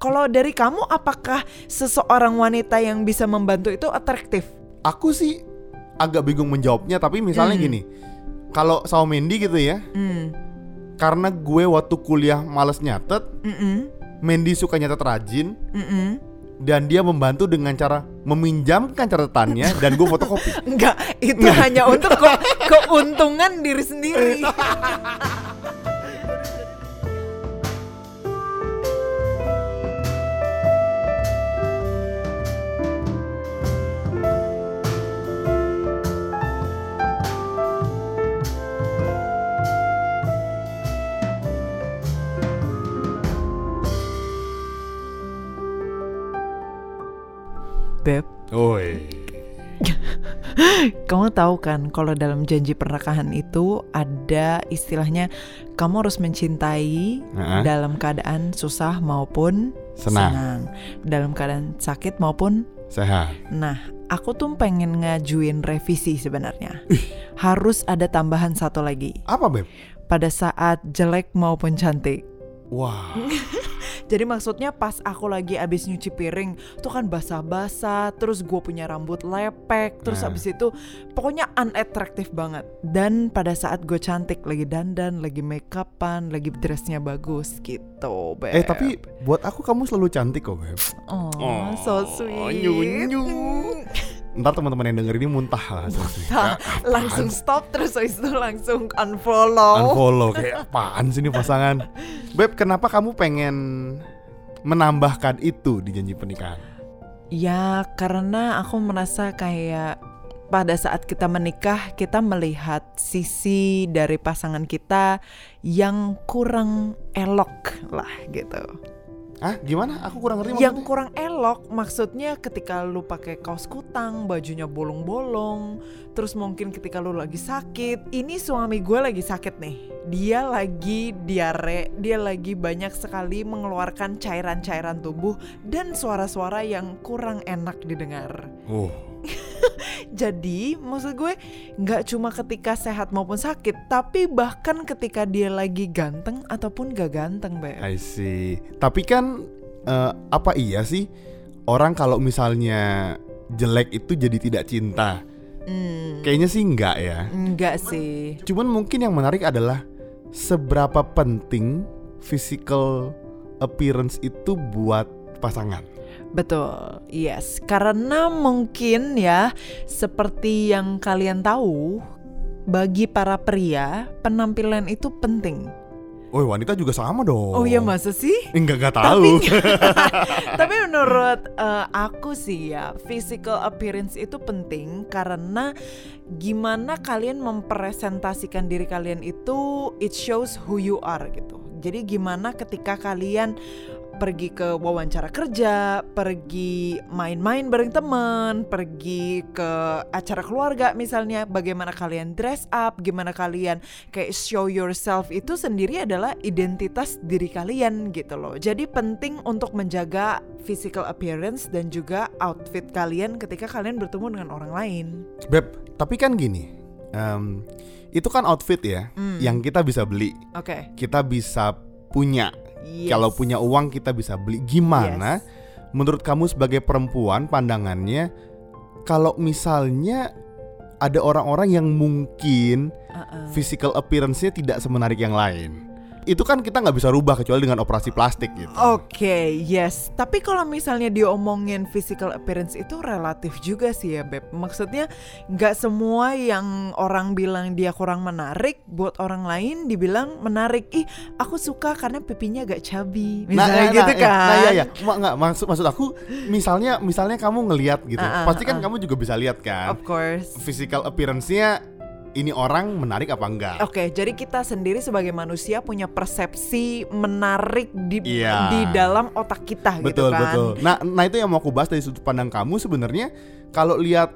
Kalau dari kamu, apakah seseorang wanita yang bisa membantu itu atraktif? Aku sih agak bingung menjawabnya tapi misalnya Hmm. gini. Kalau sama Mendy gitu ya, Hmm. karena gue waktu kuliah males nyatet, Mm-mm. Mendy suka nyatet rajin Mm-mm. dan dia membantu dengan cara meminjamkan catatannya dan gue fotokopi. Enggak, itu hanya untuk ke- keuntungan diri sendiri. Beb, Oi. kamu tahu kan kalau dalam janji pernikahan itu ada istilahnya kamu harus mencintai Heeh. dalam keadaan susah maupun Senang. dalam keadaan sakit maupun Sehat. Nah, aku tuh pengen ngajuin revisi sebenarnya. Harus ada tambahan satu lagi. Apa, Beb? Pada saat jelek maupun cantik. Wah. Jadi maksudnya pas aku lagi abis nyuci piring tuh kan basah-basah, terus gue punya rambut lepek, terus Nah. abis itu pokoknya unattractive banget. Dan pada saat gue cantik, lagi dandan, lagi make upan, lagi dressnya bagus gitu. Beb. Eh tapi buat aku kamu selalu cantik kok, Beb. oh, Oh, so sweet. nyunyu. Ntar teman-teman yang denger ini muntah lah. Nah, langsung stop terus habis itu langsung unfollow. Unfollow kayak apaan sih ini pasangan Beb kenapa kamu pengen menambahkan itu di janji pernikahan Ya karena aku merasa kayak pada saat kita menikah kita melihat sisi dari pasangan kita yang kurang elok lah gitu. Ah gimana? Aku kurang ngerti Yang maksudnya. kurang elok maksudnya ketika lu pakai kaos kutang, bajunya bolong-bolong, terus mungkin ketika lu lagi sakit, ini suami gue lagi sakit nih. Dia lagi diare, dia lagi banyak sekali mengeluarkan cairan-cairan tubuh dan suara-suara yang kurang enak didengar. Oh, Jadi maksud gue nggak cuma ketika sehat maupun sakit, tapi bahkan ketika dia lagi ganteng ataupun gak ganteng, Beb. I see. Tapi kan eh, apa iya sih orang kalau misalnya jelek itu jadi tidak cinta? Hmm, Kayaknya sih enggak ya. enggak sih. Cuman mungkin yang menarik adalah seberapa penting physical appearance itu buat pasangan. Betul, yes. Karena mungkin ya, seperti yang kalian tahu, bagi para pria, penampilan itu penting. Oh, wanita juga sama dong. Oh iya masa sih? Enggak enggak tahu. Tapi menurut eh, aku sih ya, physical appearance itu penting karena gimana kalian mempresentasikan diri kalian itu it shows who you are gitu. Jadi gimana ketika kalian pergi ke wawancara kerja, pergi main-main bareng temen, pergi ke acara keluarga misalnya, bagaimana kalian dress up, gimana kalian kayak show yourself itu sendiri adalah identitas diri kalian gitu loh. Jadi penting untuk menjaga physical appearance dan juga outfit kalian ketika kalian bertemu dengan orang lain. Beb, tapi kan gini. em, itu kan outfit ya Hmm. yang kita bisa beli. Oke. Kita bisa punya. Yes. Kalau punya uang kita bisa beli. Gimana menurut kamu sebagai perempuan pandangannya kalau misalnya ada orang-orang yang mungkin Uh-uh. physical appearance-nya tidak semenarik yang lain. Itu kan kita nggak bisa rubah kecuali dengan operasi plastik gitu. Oke, yes. Tapi kalau misalnya diomongin physical appearance itu relatif juga sih ya, Beb. Maksudnya nggak semua yang orang bilang dia kurang menarik, buat orang lain dibilang menarik. Ih, aku suka karena pipinya agak chubby. Misalnya gitu iya. kan. Nah, iya, iya. Ma- nggak, maksud maksud aku misalnya misalnya kamu ngelihat gitu. Ah, ah, Pasti kan ah. kamu juga bisa lihat kan. Of course. Physical appearance-nya ini orang menarik apa enggak? Oke, jadi kita sendiri sebagai manusia punya persepsi menarik di Iya. di dalam otak kita gitu betul kan. betul. Nah, nah itu yang mau aku bahas dari sudut pandang kamu sebenarnya kalau lihat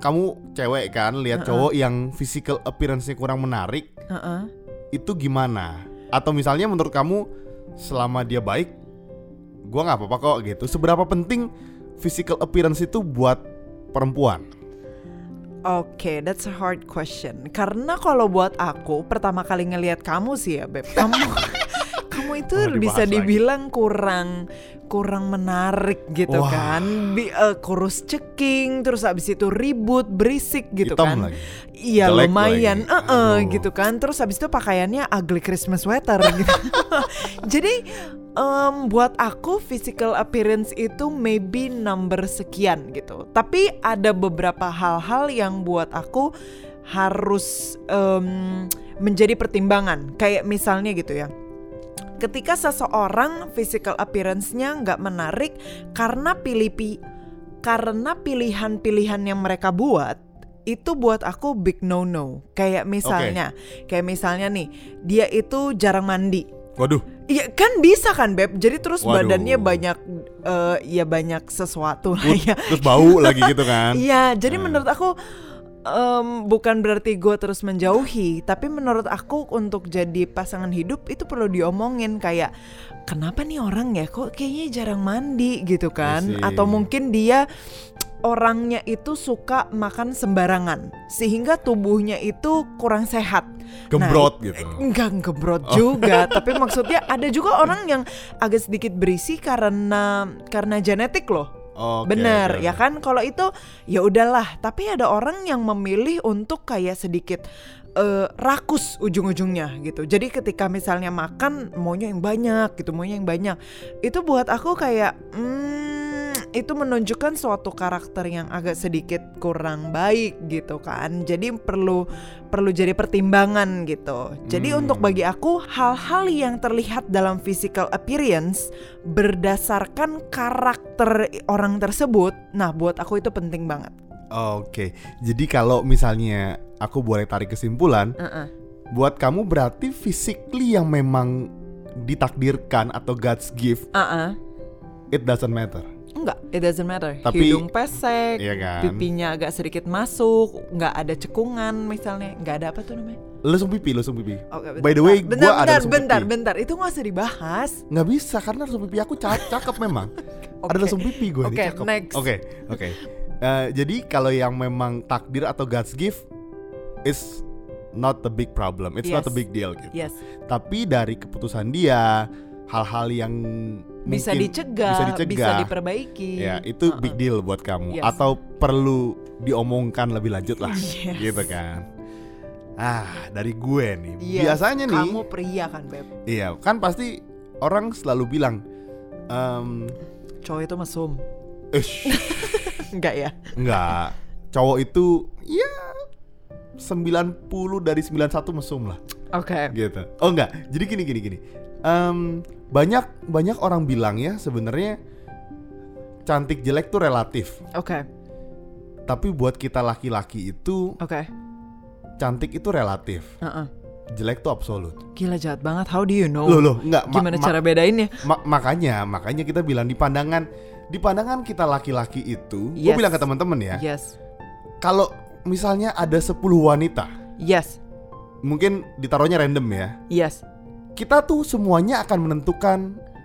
kamu cewek kan, lihat cowok yang physical appearance-nya kurang menarik, Heeh. itu gimana? Atau misalnya menurut kamu selama dia baik, gua nggak apa-apa kok gitu. Seberapa penting physical appearance itu buat perempuan? Oke, that's a hard question. Karena kalau buat aku pertama kali ngelihat kamu sih ya, Beb. Kamu kamu itu bisa lagi. dibilang kurang kurang menarik gitu Wah. kan Bi- eh, kurus ceking terus abis itu ribut berisik gitu Hitam kan lagi. iya Jelek lumayan lagi. eh, eh, Aduh. gitu kan terus abis itu pakaiannya ugly Christmas sweater gitu jadi em, buat aku physical appearance itu maybe number sekian gitu tapi ada beberapa hal-hal yang buat aku harus em, menjadi pertimbangan kayak misalnya gitu ya ketika seseorang physical appearance-nya nggak menarik karena pilih pi- karena pilihan-pilihan yang mereka buat itu buat aku big no no kayak misalnya kayak misalnya nih dia itu jarang mandi Waduh, Iya kan bisa kan beb jadi terus Waduh. badannya banyak eh, ya banyak sesuatu lah ya terus bau lagi gitu kan. Iya, jadi Hmm. menurut aku em, bukan berarti gue terus menjauhi, tapi menurut aku untuk jadi pasangan hidup itu perlu diomongin kayak kenapa nih orang ya kok kayaknya jarang mandi gitu kan? see. Atau mungkin dia orangnya itu suka makan sembarangan sehingga tubuhnya itu kurang sehat. Gembrot Nah, gitu. Enggak gembrot juga, tapi maksudnya ada juga orang yang agak sedikit berisi karena karena genetik loh. Oke, Bener ya kan? Kalau itu ya udahlah. Tapi ada orang yang memilih untuk kayak sedikit eh, rakus ujung-ujungnya gitu. Jadi ketika misalnya makan maunya yang banyak gitu maunya yang banyak. Itu buat aku kayak hmm, itu menunjukkan suatu karakter yang agak sedikit kurang baik gitu kan jadi perlu perlu jadi pertimbangan gitu jadi Hmm. untuk bagi aku hal-hal yang terlihat dalam physical appearance berdasarkan karakter orang tersebut nah buat aku itu penting banget Oke, jadi kalau misalnya aku boleh tarik kesimpulan, Uh-uh. buat kamu berarti physically yang memang ditakdirkan atau God's gift, Uh-uh. it doesn't matter. Enggak, it doesn't matter. Tapi- Hidung pesek, Iya kan? pipinya agak sedikit masuk, nggak ada cekungan misalnya, nggak ada apa tuh namanya? Lesung pipi, lesung pipi. Oke, By the way, bentar, gua ada bentar, lesung bentar, pipi. bentar, itu nggak usah dibahas. Nggak bisa karena lesung pipi aku ca- cakep memang. Ada Oke. lesung pipi gue nih cakep. next. Oke, oke. Eh, jadi kalau yang memang takdir atau God's gift is not a big problem. It's not a Yes. big deal gitu. Yes, Tapi dari keputusan dia, hal-hal yang bisa dicegah, bisa bisa, dicegah. diperbaiki. Ya, itu Uh-uh. big deal buat kamu Yes. atau perlu diomongkan lebih lanjut lah. Yes. Gitu kan. Ah, dari gue nih. Yes, Biasanya nih kamu pria kan, beb? Iya, kan pasti orang selalu bilang em Cowok itu mesum, ish, enggak ya? enggak. Cowok itu ya 90 dari 91 mesum lah Oke. gitu. Oh enggak. Jadi gini gini gini. Em, banyak banyak orang bilang ya sebenarnya cantik jelek tuh relatif. Oke, Tapi buat kita laki-laki itu oke. cantik itu relatif. Uh-uh. Jelek tuh absolut. Gila jahat banget. How do you know? Loh loh, enggak ma- Gimana ma- cara bedainnya? Ma- makanya, makanya kita bilang di pandangan di pandangan kita laki-laki itu, gue Yes. bilang ke teman-teman ya, Yes, kalau misalnya ada 10 wanita, yes, mungkin ditaruhnya random ya. yes. Kita tuh semuanya akan menentukan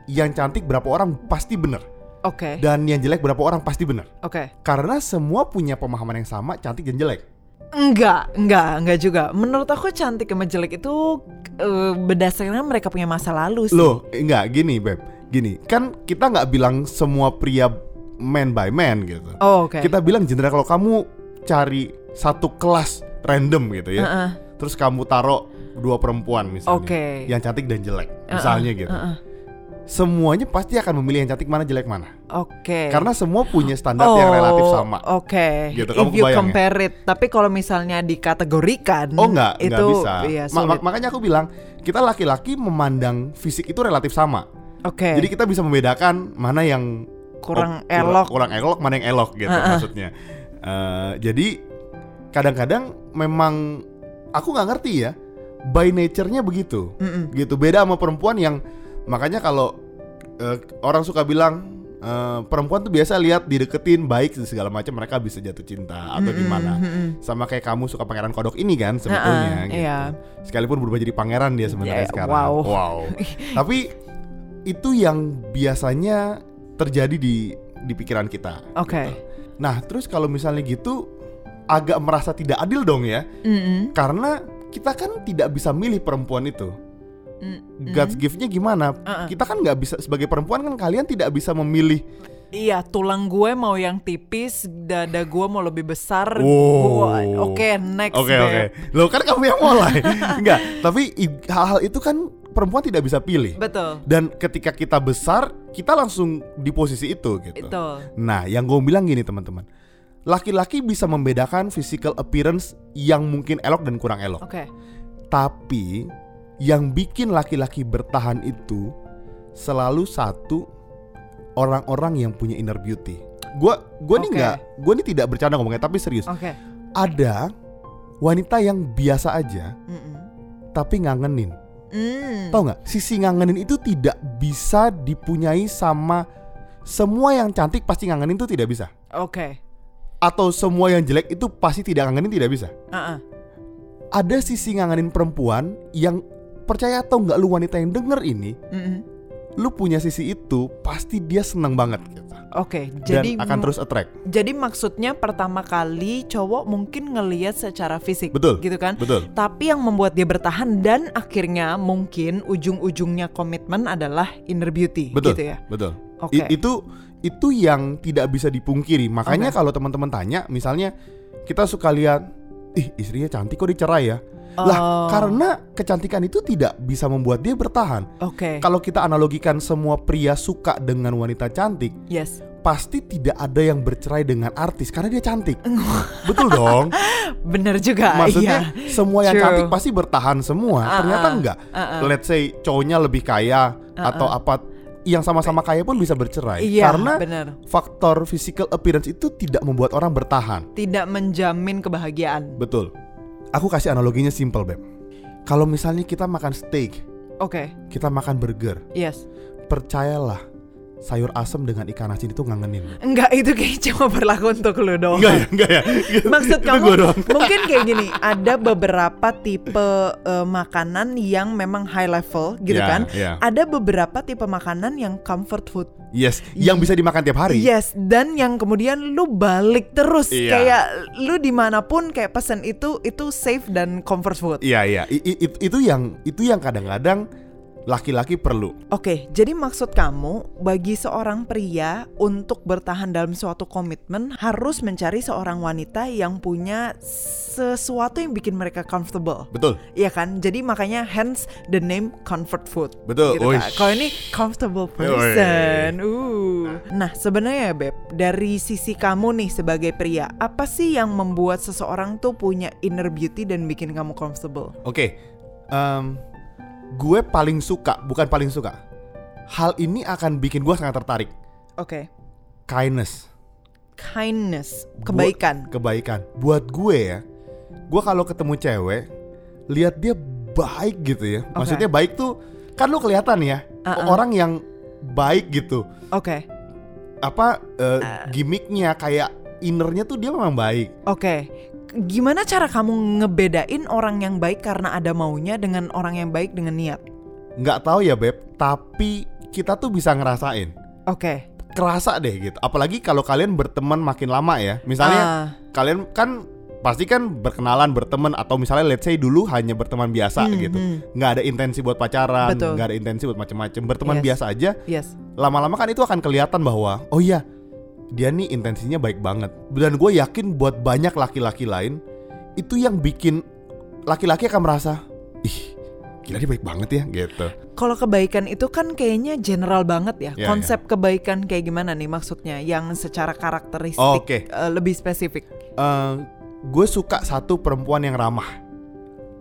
yang cantik berapa orang pasti bener Oke, dan yang jelek berapa orang pasti bener. oke. Karena semua punya pemahaman yang sama cantik dan jelek. Enggak, enggak, enggak juga. Menurut aku cantik sama jelek itu eh, berdasarkan mereka punya masa lalu sih. Loh, enggak gini, Beb. Gini, kan kita nggak bilang semua pria man by man gitu. Oh, oke. Kita bilang general kalau kamu cari satu kelas random gitu ya. Heeh. terus kamu taruh dua perempuan misalnya Oke. yang cantik dan jelek misalnya gitu Heeh. semuanya pasti akan memilih yang cantik mana jelek mana Oke. karena semua punya standar yang relatif sama Oh, Oke. Gitu, If kamu you kebayang ya? compare it, tapi kalau misalnya dikategorikan, oh enggak itu enggak bisa Iya, Ma- ma- makanya aku bilang kita laki-laki memandang fisik itu relatif sama Oke. jadi kita bisa membedakan mana yang kurang oh, elok. kurang elok mana yang elok gitu Heeh. maksudnya Eh, jadi kadang-kadang memang aku nggak ngerti ya by nature-nya begitu Mm-mm. gitu beda sama perempuan yang makanya kalau eh, orang suka bilang eh, perempuan tuh biasa lihat dideketin baik segala macam mereka bisa jatuh cinta atau Mm-mm, gimana mm-mm. sama kayak kamu suka pangeran kodok ini kan sebetulnya Heeh, gitu. iya. sekalipun berubah jadi pangeran dia sebenarnya Ya, sekarang wow. wow tapi itu yang biasanya terjadi di di pikiran kita Oke. gitu. nah terus kalau misalnya gitu agak merasa tidak adil dong ya Mm-mm. karena kita kan tidak bisa milih perempuan itu. Mm, God's mm. gift-nya gimana? Uh-uh. Kita kan nggak bisa sebagai perempuan kan kalian tidak bisa memilih. Iya, tulang gue mau yang tipis, dada gue mau lebih besar. Wow. Oke, next. Oke Beb. oke. Lo kan kamu yang mulai. Enggak, tapi hal-hal itu kan perempuan tidak bisa pilih. Betul. Dan ketika kita besar, kita langsung di posisi itu gitu. Itu. Nah, yang gue bilang gini teman-teman. Laki-laki bisa membedakan physical appearance yang mungkin elok dan kurang elok. Oke. Tapi yang bikin laki-laki bertahan itu selalu satu orang-orang yang punya inner beauty. Gua gua nih Oke. nggak, gua nih tidak bercanda ngomongnya tapi serius. Oke. Ada wanita yang biasa aja Mm-mm. tapi ngangenin. Mm. Tahu nggak? Sisi ngangenin itu tidak bisa dipunyai sama semua yang cantik pasti ngangenin itu tidak bisa. Oke. Atau semua yang jelek itu pasti tidak ngangenin tidak bisa. Uh-uh. Ada sisi ngangenin perempuan yang percaya atau nggak lu wanita yang denger ini, Mm-mm. lu punya sisi itu pasti dia seneng banget gitu. Oke, Dan jadi akan terus attract. jadi maksudnya pertama kali cowok mungkin ngelihat secara fisik, Betul. gitu kan? Betul. Tapi yang membuat dia bertahan dan akhirnya mungkin ujung-ujungnya komitmen adalah inner beauty, Betul. gitu ya. Betul. Oke. I- itu itu yang tidak bisa dipungkiri. Makanya Oke. kalau teman-teman tanya, misalnya kita suka lihat, ih istrinya cantik kok dicerai ya. Lah, Oh. karena kecantikan itu tidak bisa membuat dia bertahan. Oke. Kalau kita analogikan semua pria suka dengan wanita cantik, Yes. pasti tidak ada yang bercerai dengan artis karena dia cantik. Betul dong. Bener juga. Maksudnya iya. semua yang True. cantik pasti bertahan semua. Ah, Ternyata ah, enggak. ah, ah. Let's say cowoknya lebih kaya atau apa yang sama-sama kaya pun bisa bercerai Iya, karena bener. faktor physical appearance itu tidak membuat orang bertahan. Tidak menjamin kebahagiaan. Betul. Aku kasih analoginya simple, Beb. Kalau misalnya kita makan steak, Oke. kita makan burger, Yes. percayalah sayur asem dengan ikan asin itu ngangenin. Enggak itu kayak cuma berlaku untuk lu doang. Enggak ya, enggak ya. Maksud kamu mungkin kayak gini, ada beberapa tipe eh, makanan yang memang high level gitu Ya, kan. ya. Ada beberapa tipe makanan yang comfort food. Yes, yang bisa dimakan tiap hari. Yes, dan yang kemudian lu balik terus Iya. kayak lu di mana pun kayak pesan itu itu safe dan comfort food. Iya, iya. I- i- it- itu yang itu yang kadang-kadang laki-laki perlu. Oke, jadi maksud kamu bagi seorang pria untuk bertahan dalam suatu komitmen harus mencari seorang wanita yang punya sesuatu yang bikin mereka comfortable. Betul. Iya kan? Jadi makanya hence the name comfort food. Betul. Gitu kan. Kalau ini comfortable person. Uh. Nah, sebenarnya ya Beb, dari sisi kamu nih sebagai pria, apa sih yang membuat seseorang tuh punya inner beauty dan bikin kamu comfortable? Oke, em, gue paling suka, bukan paling suka. Hal ini akan bikin gue sangat tertarik. Oke. Kindness, Kindness, kebaikan. kebaikan. Buat gue ya, gue kalau ketemu cewek, lihat dia baik gitu ya. Maksudnya baik tuh, kan lu kelihatan ya, Uh-uh. orang yang baik gitu. Oke. Apa eh, gimmicknya kayak innernya tuh dia memang baik. Oke. Gimana cara kamu ngebedain orang yang baik karena ada maunya dengan orang yang baik dengan niat? Nggak tahu ya beb, tapi kita tuh bisa ngerasain. Oke. Kerasa deh gitu. Apalagi kalau kalian berteman makin lama ya. Misalnya Ah, kalian kan pasti kan berkenalan berteman atau misalnya let's say dulu hanya berteman biasa Hmm, gitu hmm. nggak ada intensi buat pacaran Betul. nggak ada intensi buat macam-macam berteman Yes. biasa aja yes. lama-lama kan itu akan kelihatan bahwa oh iya dia nih intensinya baik banget dan gue yakin buat banyak laki-laki lain itu yang bikin laki-laki akan merasa ih gila dia baik banget ya gitu Kalau kebaikan itu kan kayaknya general banget ya. Ya, Konsep kebaikan kayak gimana nih maksudnya? Yang secara karakteristik Oke. eh, lebih spesifik. Eh, gue suka satu perempuan yang ramah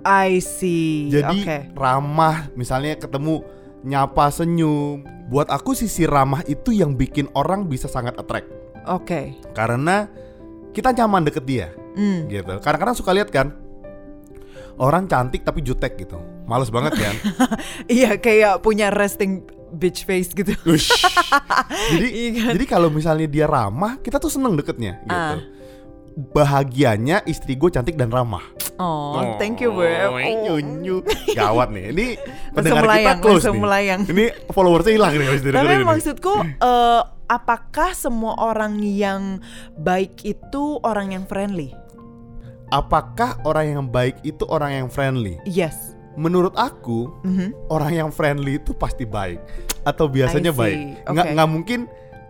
I see. Jadi Oke. ramah, misalnya ketemu nyapa senyum. Buat aku sisi ramah itu yang bikin orang bisa sangat attract Oke. karena kita nyaman deket dia, Hmm. gitu. Kadang-kadang suka lihat kan orang cantik tapi jutek gitu, males banget kan. Iya kayak punya resting bitch face gitu. Ush. jadi Iya kan? jadi kalau misalnya dia ramah, kita tuh seneng deketnya, gitu. Ah. Bahagianya istri gue cantik dan ramah. Oh, thank you, Beb. Oh, Oh. nyunyu. Gawat nih. Ini pendengar kita melayang, close langsung nih. melayang. Ini followersnya hilang nih Tapi maksudku eh, apakah semua orang yang baik itu orang yang friendly? Apakah orang yang baik itu orang yang friendly? Yes. menurut aku Mhm. orang yang friendly itu pasti baik atau biasanya baik. Nggak Oke. nggak mungkin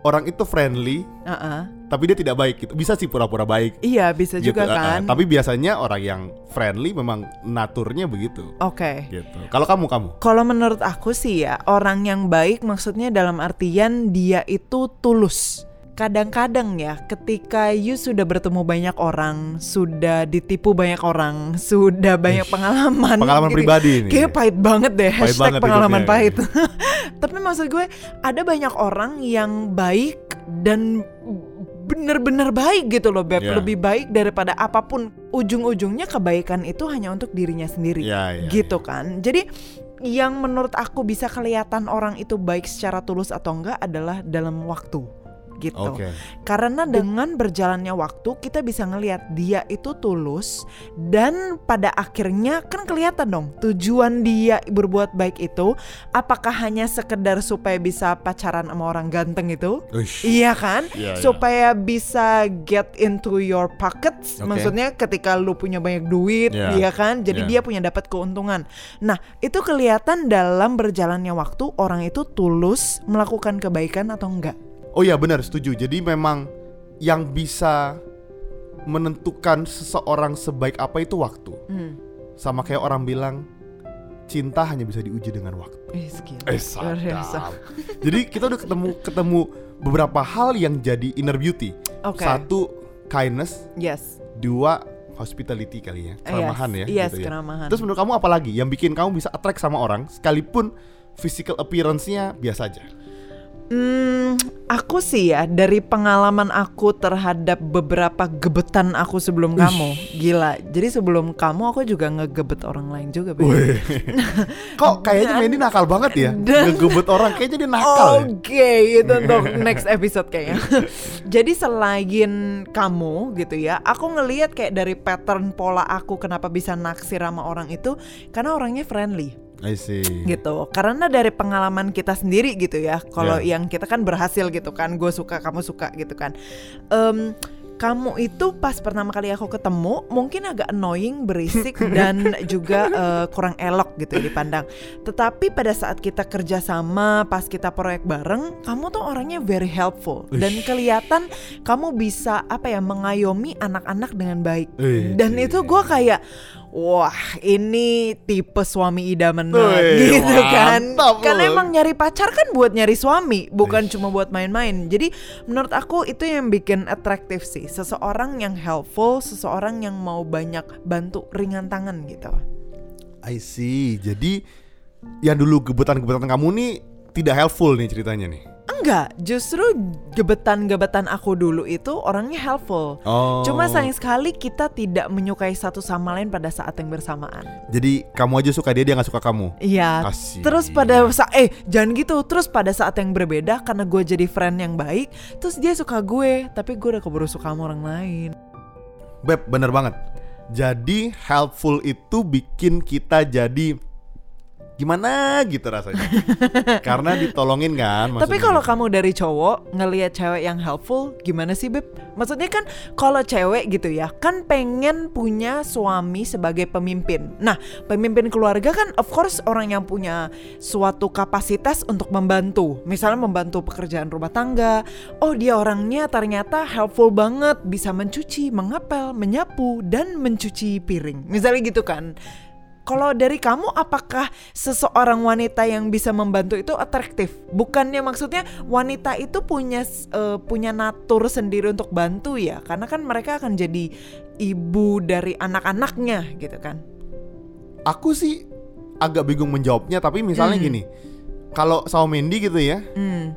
orang itu friendly Uh-uh. Tapi dia tidak baik gitu. Bisa sih pura-pura baik. Iya bisa gitu. juga uh, uh. kan. Tapi biasanya orang yang friendly memang naturnya begitu. Oke. Gitu. Kalau kamu kamu Kalau menurut aku sih ya orang yang baik maksudnya dalam artian dia itu tulus. Kadang-kadang ya ketika you sudah bertemu banyak orang, sudah ditipu banyak orang, sudah banyak pengalaman. pengalaman gitu. pribadi ini. Kayaknya pahit banget deh Pahit Hashtag banget pengalaman pahit Tapi maksud gue Ada banyak orang yang baik Dan bener-bener baik gitu loh Beb Iya. Lebih baik daripada apa pun Ujung-ujungnya kebaikan itu hanya untuk dirinya sendiri Iya, iya, Gitu kan Jadi yang menurut aku bisa kelihatan orang itu baik secara tulus atau enggak adalah dalam waktu gitu. Oke. Karena dengan berjalannya waktu kita bisa ngelihat dia itu tulus dan pada akhirnya kan kelihatan dong tujuan dia berbuat baik itu apakah hanya sekedar supaya bisa pacaran sama orang ganteng itu? Uish. Iya kan? Iya, iya. supaya bisa get into your pockets. Oke. Maksudnya ketika lu punya banyak duit, Iya. iya kan? Jadi Iya. dia punya dapat keuntungan. Nah, itu kelihatan dalam berjalannya waktu orang itu tulus melakukan kebaikan atau enggak. Oh iya benar setuju. Jadi memang yang bisa menentukan seseorang sebaik apa itu waktu. Hmm. Sama kayak orang bilang cinta hanya bisa diuji dengan waktu. Eh. Eh sadap. Jadi kita udah ketemu ketemu beberapa hal yang jadi inner beauty. Oke. Satu kindness, Yes. dua hospitality kali ya, keramahan yes. ya. Yes, gitu ya. keramahan. Terus menurut kamu apa lagi yang bikin kamu bisa attract sama orang sekalipun physical appearance-nya biasa aja? Hmm, aku sih ya dari pengalaman aku terhadap beberapa gebetan aku sebelum kamu, gila. Jadi sebelum kamu aku juga ngegebet orang lain juga. Kok kayaknya Mandy nakal banget ya? dan- Ngegebet orang kayaknya dia nakal ya. Oke, itu untuk next episode kayaknya. Jadi selain kamu gitu ya, aku ngelihat kayak dari pattern pola aku kenapa bisa naksir sama orang itu karena orangnya friendly. I see. gitu karena dari pengalaman kita sendiri gitu ya kalau Ya. yang kita kan berhasil gitu kan gue suka kamu suka gitu kan Em, kamu itu pas pertama kali aku ketemu mungkin agak annoying berisik dan juga eh, kurang elok gitu dipandang tetapi pada saat kita kerja sama pas kita proyek bareng kamu tuh orangnya very helpful dan Uish. kelihatan kamu bisa apa ya mengayomi anak-anak dengan baik Wih, dan itu gue kayak wah ini tipe suami idaman gitu kan kan lu. emang nyari pacar kan buat nyari suami bukan cuma buat main-main jadi menurut aku itu yang bikin atraktif sih seseorang yang helpful seseorang yang mau banyak bantu ringan tangan gitu I see. Jadi yang dulu gebetan-gebetan kamu nih tidak helpful nih ceritanya nih. Enggak justru gebetan-gebetan aku dulu itu orangnya helpful Oh. cuma sayang sekali kita tidak menyukai satu sama lain pada saat yang bersamaan Jadi kamu aja suka dia, dia nggak suka kamu. Iya. Kasian. Terus pada saat eh jangan gitu. Terus pada saat yang berbeda karena gue jadi friend yang baik, terus dia suka gue, tapi gue udah keburu suka sama orang lain. Beb, bener banget. Jadi helpful itu bikin kita jadi gimana gitu rasanya. Karena ditolongin kan. Tapi maksudnya. kalau kamu dari cowok ngelihat cewek yang helpful, gimana sih beb? Maksudnya kan kalau cewek gitu ya, kan pengen punya suami sebagai pemimpin. Nah, pemimpin keluarga kan of course orang yang punya suatu kapasitas untuk membantu. Misalnya membantu pekerjaan rumah tangga. Oh dia orangnya ternyata helpful banget, bisa mencuci, mengapel, menyapu, dan mencuci piring. Misalnya gitu kan. Kalau dari kamu apakah seseorang wanita yang bisa membantu itu atraktif? Bukannya maksudnya wanita itu punya eh, punya natur sendiri untuk bantu ya? Karena kan mereka akan jadi ibu dari anak-anaknya gitu kan. aku sih agak bingung menjawabnya tapi misalnya Hmm. gini. Kalau sama Mandy gitu ya, Hmm.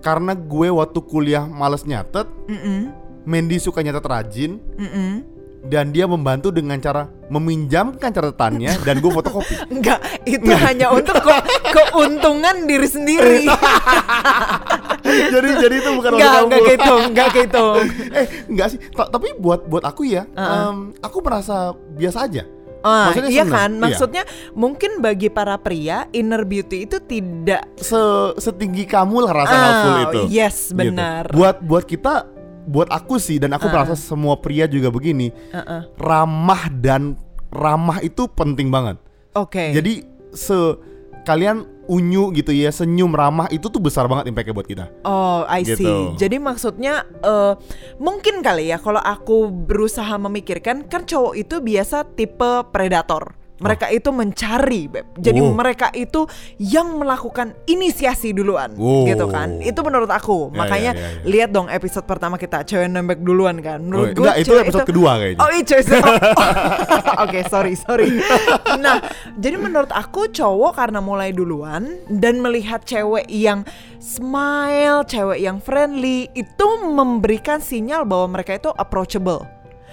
karena gue waktu kuliah males nyatet, Mm-mm. Mandy suka nyatet rajin Mm-mm. Dan dia membantu dengan cara meminjamkan catatannya dan gue fotokopi. Enggak, itu hanya untuk ke- keuntungan diri sendiri. jadi jadi itu bukan Enggak, untuk enggak kamu. gitu, enggak gitu. eh enggak sih Ta- tapi buat buat aku ya Uh-uh. em, aku merasa biasa aja Ah, Maksudnya iya seneng, kan? iya. Maksudnya mungkin bagi para pria inner beauty itu tidak Se setinggi kamu lah rasa helpful itu yes, Gitu. benar. buat buat kita buat aku sih dan aku Uh-uh. merasa semua pria juga begini Uh-uh. ramah dan ramah itu penting banget Oke. Jadi se kalian unyu gitu ya, senyum ramah itu tuh besar banget impactnya buat kita. Oh, I see. Gitu. Jadi maksudnya eh, mungkin kali ya kalau aku berusaha memikirkan kan cowok itu biasa tipe predator. Mereka itu mencari, Beb. Jadi Oh. mereka itu yang melakukan inisiasi duluan, Wow. gitu kan. Itu menurut aku. Ya, Makanya ya, ya, ya. lihat dong episode pertama kita cewek nembak duluan kan. Oh, Menurut gue enggak, itu episode kedua kayaknya. Oh, itu episode- oh. Oke, sorry, sorry. Nah, jadi menurut aku cowok karena mulai duluan dan melihat cewek yang smile, cewek yang friendly itu memberikan sinyal bahwa mereka itu approachable.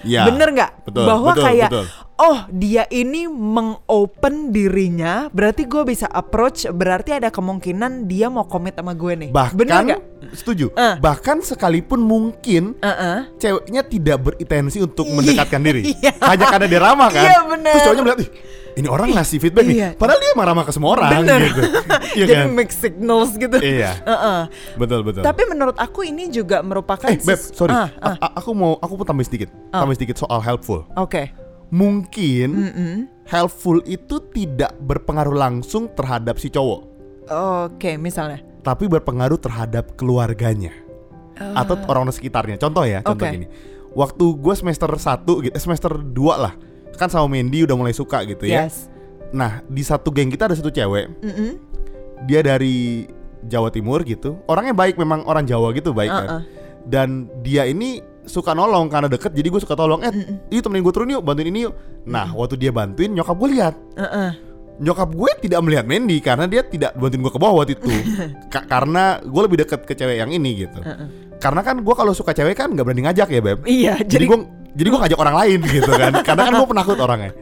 Ya, Bener nggak? Bahwa betul, kayak betul. Oh dia ini mengopen dirinya, berarti gue bisa approach, berarti ada kemungkinan dia mau komit sama gue nih. Bahkan Bener nggak? setuju. Eh. Bahkan sekalipun mungkin Uh-uh. ceweknya tidak berintensi untuk mendekatkan diri. Iya. Hanya karena dia ramah kan. Iya, bener. Terus cowoknya melihat, "Ih, ini orang ngasih feedback Iya. nih. Padahal dia ramah ke semua orang Bener. gitu. Iya Jadi kan? mixed signals gitu. Iya. Uh-uh. Betul betul. Tapi menurut aku ini juga merupakan eh, Beb, sorry. A- a- aku mau aku mau tambah sedikit. Tambah sedikit soal helpful. Oke. Mungkin Mm-mm. helpful itu tidak berpengaruh langsung terhadap si cowok, Oke, misalnya. tapi berpengaruh terhadap keluarganya atau orang-orang sekitarnya. Contoh ya, contoh Oke. gini. Waktu gue semester 1 gitu, eh, semester 2 lah. Kan sama Mandy udah mulai suka gitu ya. Yes. Nah, di satu geng kita ada satu cewek, Mm-mm. dia dari Jawa Timur gitu. Orangnya baik memang orang Jawa gitu, baik kan. Uh-uh. Dan dia ini suka nolong karena deket jadi gue suka tolong. Eh, yuk temenin gue turun yuk, bantuin ini yuk. Nah, waktu dia bantuin nyokap gue lihat. Nyokap gue tidak melihat Mandy karena dia tidak bantuin gue ke bawah waktu itu. Ka- karena gue lebih deket ke cewek yang ini gitu. Karena kan gue kalau suka cewek kan nggak berani ngajak ya beb. Iya, Jadi jadi gue jadi gue ngajak orang lain gitu kan. Karena kan gue penakut orangnya.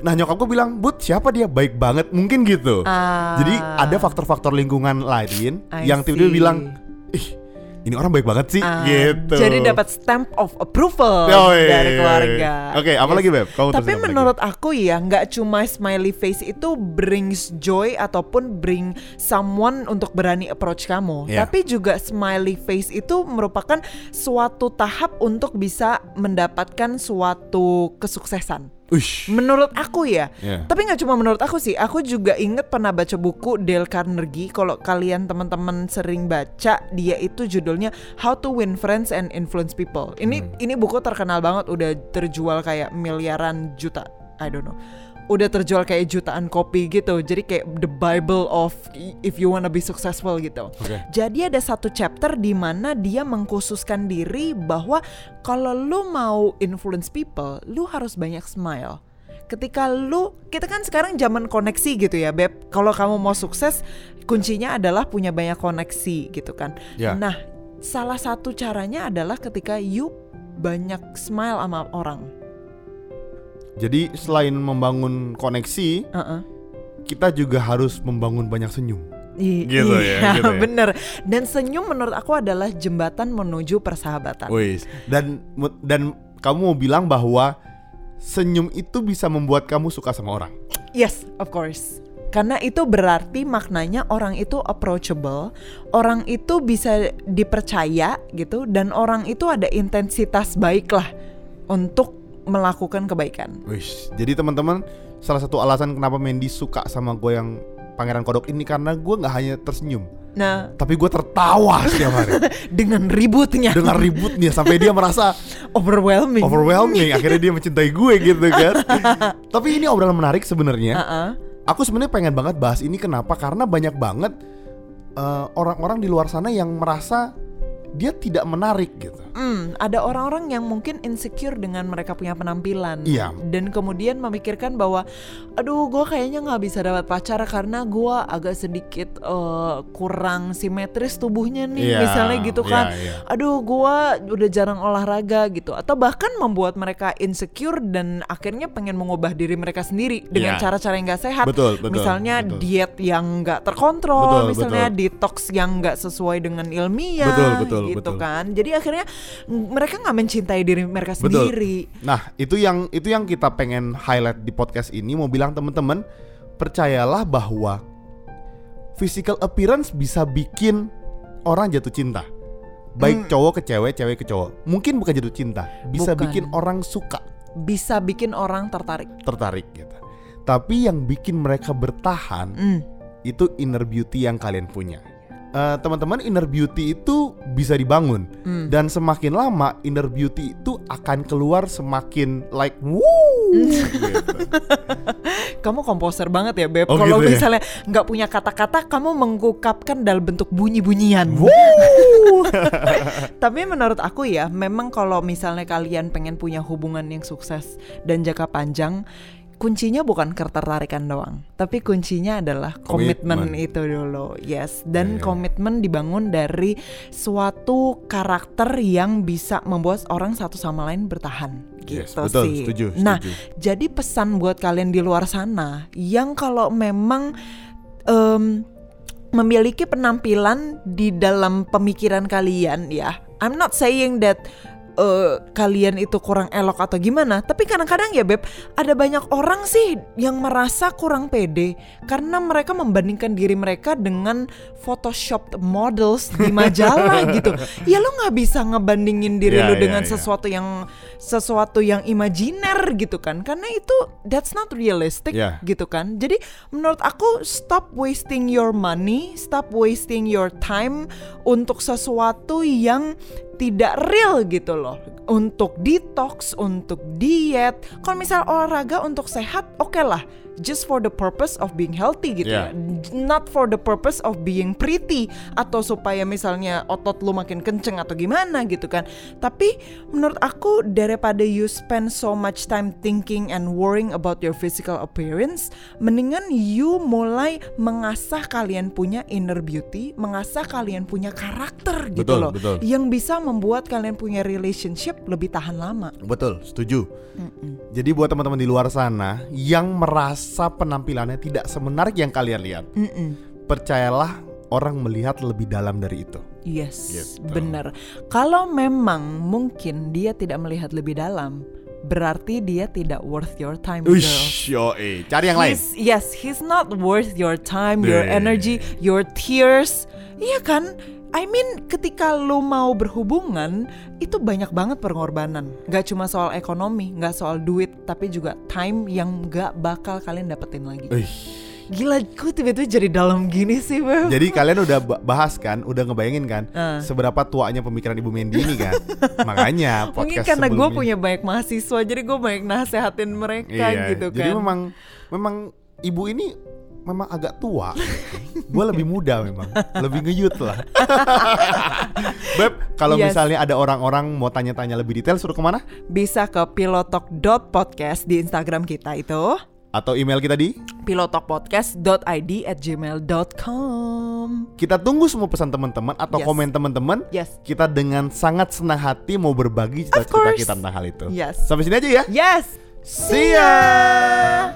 Nah nyokap gue bilang, Bud siapa dia baik banget mungkin gitu. Ah. Jadi ada faktor-faktor lingkungan lain I yang tiba-tiba bilang, ih ini orang baik banget sih Ah, gitu. Jadi dapat stamp of approval Yoi. dari keluarga. Oke, apa lagi, Beb? Kamu Tapi apa lagi? menurut aku ya, nggak cuma smiley face itu brings joy ataupun bring someone untuk berani approach kamu, Ya. tapi juga smiley face itu merupakan suatu tahap untuk bisa mendapatkan suatu kesuksesan. Uish. Menurut aku ya, Ya. tapi nggak cuma menurut aku sih. Aku juga inget pernah baca buku Dale Carnegie. Kalau kalian teman-teman sering baca, dia itu judulnya How to Win Friends and Influence People. Ini Hmm. ini buku terkenal banget, udah terjual kayak miliaran juta. I don't know. Udah terjual kayak jutaan kopi gitu. Jadi kayak the Bible of if you wanna be successful gitu. Oke. Jadi ada satu chapter di mana dia mengkhususkan diri bahwa kalau lu mau influence people, lu harus banyak smile. Ketika lu, kita kan sekarang zaman koneksi gitu ya, Beb. Kalau kamu mau sukses, kuncinya adalah punya banyak koneksi gitu kan. Ya. Nah, salah satu caranya adalah ketika you banyak smile sama orang. Jadi selain membangun koneksi, Uh-uh. kita juga harus membangun banyak senyum. I- Gitu ya, iya, gitu ya. bener. Dan senyum menurut aku adalah jembatan menuju persahabatan. Wis. Dan dan kamu mau bilang bahwa senyum itu bisa membuat kamu suka sama orang. Yes, of course. Karena itu berarti maknanya orang itu approachable, orang itu bisa dipercaya gitu, dan orang itu ada intensitas baik lah untuk melakukan kebaikan. Wis. Jadi teman-teman, salah satu alasan kenapa Mandy suka sama gue yang Pangeran Kodok ini karena gue nggak hanya tersenyum, Nah, tapi gue tertawa setiap hari dengan ributnya, dengan ributnya sampai dia merasa overwhelming. overwhelming. Akhirnya dia mencintai gue gitu kan. tapi ini obrolan menarik sebenarnya. Uh-uh. Aku sebenarnya pengen banget bahas ini kenapa? Karena banyak banget eh, orang-orang di luar sana yang merasa dia tidak menarik gitu. Hmm, ada orang-orang yang mungkin insecure dengan mereka punya penampilan. Iya. Dan kemudian memikirkan bahwa, aduh, gue kayaknya nggak bisa dapat pacar karena gue agak sedikit eh, kurang simetris tubuhnya nih, Iya, misalnya gitu kan. iya, iya. Aduh, gue udah jarang olahraga gitu. Atau bahkan membuat mereka insecure dan akhirnya pengen mengubah diri mereka sendiri dengan Iya. cara-cara yang nggak sehat. Betul, betul, misalnya betul. diet yang nggak terkontrol, Betul, misalnya betul. detox yang nggak sesuai dengan ilmiah, Betul, betul, gitu betul. kan. Jadi akhirnya mereka nggak mencintai diri mereka Betul. sendiri. Nah, itu yang itu yang kita pengen highlight di podcast ini mau bilang teman-teman, percayalah bahwa physical appearance bisa bikin orang jatuh cinta. Baik Hmm. cowok ke cewek, cewek ke cowok. Mungkin bukan jatuh cinta, bisa Bukan. bikin orang suka, Bisa bikin orang tertarik. tertarik gitu. Tapi yang bikin mereka bertahan Mm. itu inner beauty yang kalian punya. Eh, teman-teman inner beauty itu bisa dibangun Hmm. dan semakin lama inner beauty itu akan keluar semakin like woo. gitu. Kamu komposer banget ya Beb. Oh, Kalau gitu ya? misalnya nggak punya kata-kata, kamu mengungkapkan dalam bentuk bunyi-bunyian. Tapi menurut aku ya, memang kalau misalnya kalian pengen punya hubungan yang sukses dan jangka panjang, kuncinya bukan ketertarikan doang, tapi kuncinya adalah komitmen, itu dulu. Yes, dan Iya. komitmen dibangun dari suatu karakter yang bisa membuat orang satu sama lain bertahan. Gitu Yes, betul, sih. setuju, Nah, setuju. jadi pesan buat kalian di luar sana yang kalau memang em, memiliki penampilan di dalam pemikiran kalian ya. I'm not saying that eh, kalian itu kurang elok atau gimana, tapi kadang-kadang ya beb, ada banyak orang sih yang merasa kurang pede karena mereka membandingkan diri mereka dengan photoshopped models di majalah gitu. Ya lo nggak bisa ngebandingin diri Ya, lu ya, dengan ya. sesuatu yang sesuatu yang imajiner gitu kan, karena itu that's not realistic Ya. gitu kan. Jadi menurut aku stop wasting your money, stop wasting your time untuk sesuatu yang tidak real gitu loh. Untuk detox, untuk diet. Kalau misal olahraga untuk sehat, oke lah. Just for the purpose of being healthy gitu Yeah. ya. Not for the purpose of being pretty atau supaya misalnya otot lu makin kenceng atau gimana gitu kan. Tapi menurut aku daripada you spend so much time thinking and worrying about your physical appearance, mendingan you mulai mengasah kalian punya inner beauty, mengasah kalian punya karakter gitu Betul, loh. betul. Yang bisa membuat kalian punya relationship lebih tahan lama. Betul, setuju. Jadi buat teman-teman di luar sana yang merasa penampilannya tidak semenarik yang kalian lihat, Mm-mm. percayalah orang melihat lebih dalam dari itu. Yes, Gitu. benar. Kalau memang mungkin dia tidak melihat lebih dalam, berarti dia tidak worth your time, girl. Ush, yo, eh, cari yang lain. He's- Yes, he's not worth your time, your Yeah. energy, your tears. Iya kan? I mean, ketika lu mau berhubungan, itu banyak banget pengorbanan. Gak cuma soal ekonomi, gak soal duit, tapi juga time yang gak bakal kalian dapetin lagi. Ih, Gila, gue tiba-tiba jadi dalam gini sih, Beb. Jadi kalian udah ba- bahas kan, udah ngebayangin kan, Ah. seberapa tuanya pemikiran Ibu Mendy ini kan. Makanya Mungkin podcast karena gue punya banyak mahasiswa, jadi gue banyak nasehatin mereka Iya, gitu kan. Jadi memang memang ibu ini memang agak tua. gue lebih muda memang, lebih ngeyut lah. Beb, kalau Yes. misalnya ada orang-orang mau tanya-tanya lebih detail, suruh ke mana? Bisa ke pilotalk.podcast di Instagram kita itu. Atau email kita di? pilotalkpodcast.id at gmail.com Kita tunggu semua pesan teman-teman atau Yes. komen teman-teman. Yes. Kita dengan sangat senang hati mau berbagi course. kita tentang hal itu. Yes. Sampai sini aja ya. Yes See ya.